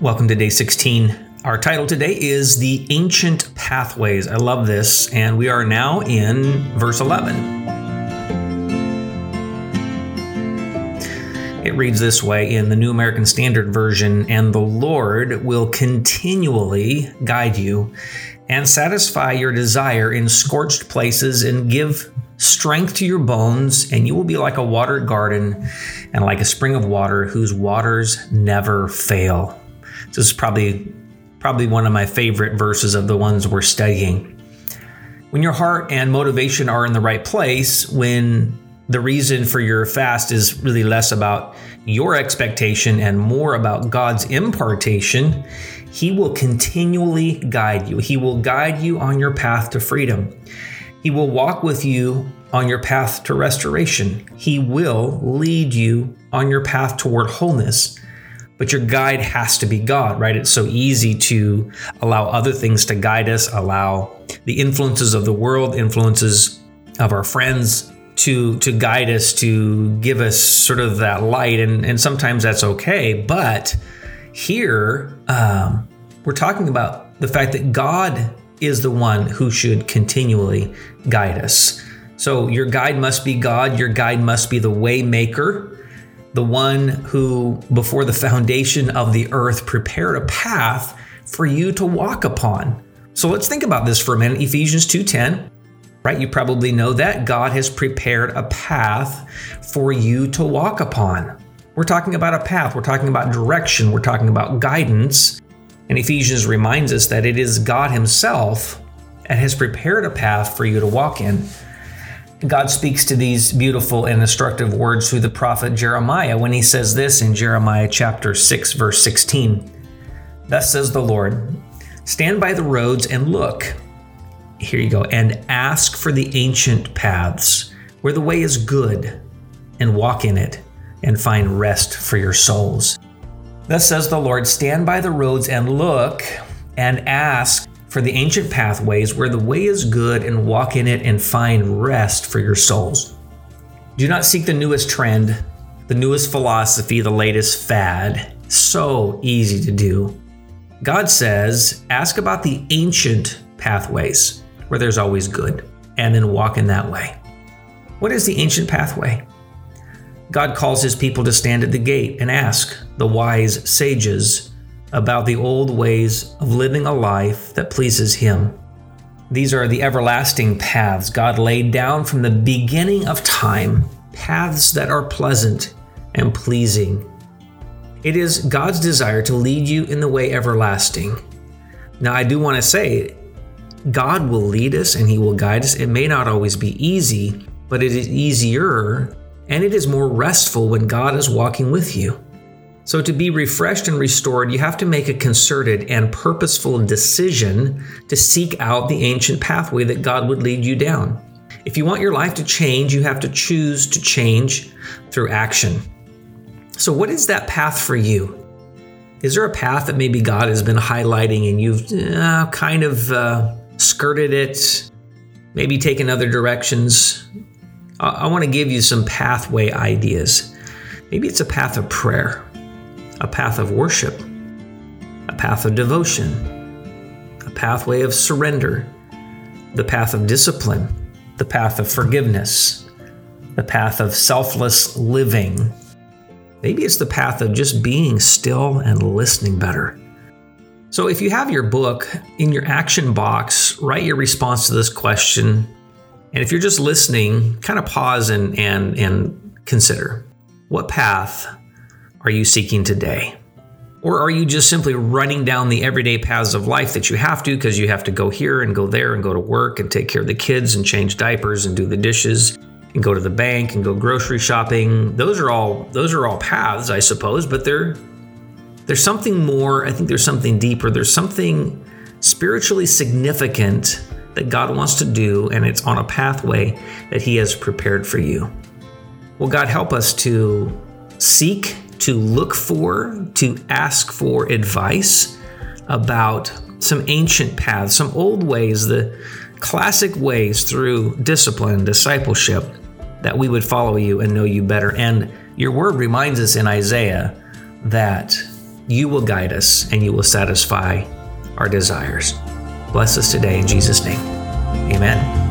Welcome to day 16. Our title today is The Ancient Pathways. I love this, and we are now in verse 11. It reads this way in the New American Standard Version And the Lord will continually guide you and satisfy your desire in scorched places and give strength to your bones, and you will be like a watered garden and like a spring of water whose waters never fail. This is probably probably one of my favorite verses of the ones we're studying. When your heart and motivation are in the right place, when the reason for your fast is really less about your expectation and more about God's impartation, He will continually guide you. He will guide you on your path to freedom. He will walk with you on your path to restoration. He will lead you on your path toward wholeness but your guide has to be God, right? It's so easy to allow other things to guide us, allow the influences of the world, influences of our friends to to guide us, to give us sort of that light, and and sometimes that's okay. But here, um, we're talking about the fact that God is the one who should continually guide us. So your guide must be God. Your guide must be the way maker the one who, before the foundation of the earth, prepared a path for you to walk upon. So let's think about this for a minute. Ephesians 2:10, right? You probably know that God has prepared a path for you to walk upon. We're talking about a path, we're talking about direction, we're talking about guidance. And Ephesians reminds us that it is God Himself that has prepared a path for you to walk in. God speaks to these beautiful and instructive words through the prophet Jeremiah when he says this in Jeremiah chapter 6, verse 16. Thus says the Lord Stand by the roads and look. Here you go, and ask for the ancient paths where the way is good, and walk in it, and find rest for your souls. Thus says the Lord Stand by the roads and look, and ask for the ancient pathways where the way is good and walk in it and find rest for your souls. Do not seek the newest trend, the newest philosophy, the latest fad. So easy to do. God says, ask about the ancient pathways where there's always good, and then walk in that way. What is the ancient pathway? God calls his people to stand at the gate and ask the wise sages about the old ways of living a life that pleases Him. These are the everlasting paths God laid down from the beginning of time, paths that are pleasant and pleasing. It is God's desire to lead you in the way everlasting. Now, I do want to say, God will lead us and He will guide us. It may not always be easy, but it is easier and it is more restful when God is walking with you. So, to be refreshed and restored, you have to make a concerted and purposeful decision to seek out the ancient pathway that God would lead you down. If you want your life to change, you have to choose to change through action. So, what is that path for you? Is there a path that maybe God has been highlighting and you've uh, kind of uh, skirted it, maybe taken other directions? I, I want to give you some pathway ideas. Maybe it's a path of prayer a path of worship, a path of devotion, a pathway of surrender, the path of discipline, the path of forgiveness, the path of selfless living. Maybe it's the path of just being still and listening better. So, if you have your book in your action box, write your response to this question. And if you're just listening, kind of pause and, and, and consider what path are you seeking today? Or are you just simply running down the everyday paths of life that you have to because you have to go here and go there and go to work and take care of the kids and change diapers and do the dishes and go to the bank and go grocery shopping? Those are all those are all paths, I suppose, but they're there's something more, I think there's something deeper. There's something spiritually significant that God wants to do and it's on a pathway that he has prepared for you. Well, God help us to seek to look for, to ask for advice about some ancient paths, some old ways, the classic ways through discipline, discipleship, that we would follow you and know you better. And your word reminds us in Isaiah that you will guide us and you will satisfy our desires. Bless us today in Jesus' name. Amen.